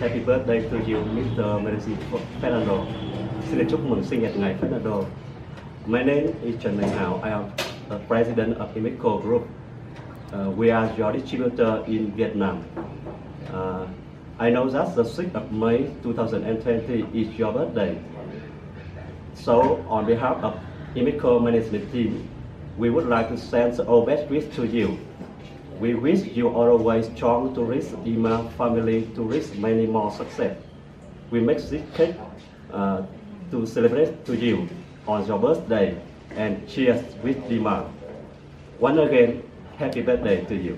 Happy birthday to you, Mr. Medici Fernando. Xin chúc mừng sinh nhật ngài Fernando. My name is Trần Mạnh Hảo. I am the president of Imeco Group. Uh, we are your distributor in Vietnam. Uh, I know that the 6th of May 2020 is your birthday. So, on behalf of Imeco management team, we would like to send our best wishes to you. We wish you always strong to reach Dilmah family to reach many more success. We make this cake uh, to celebrate to you on your birthday and cheers with Dilmah. Once again, happy birthday to you.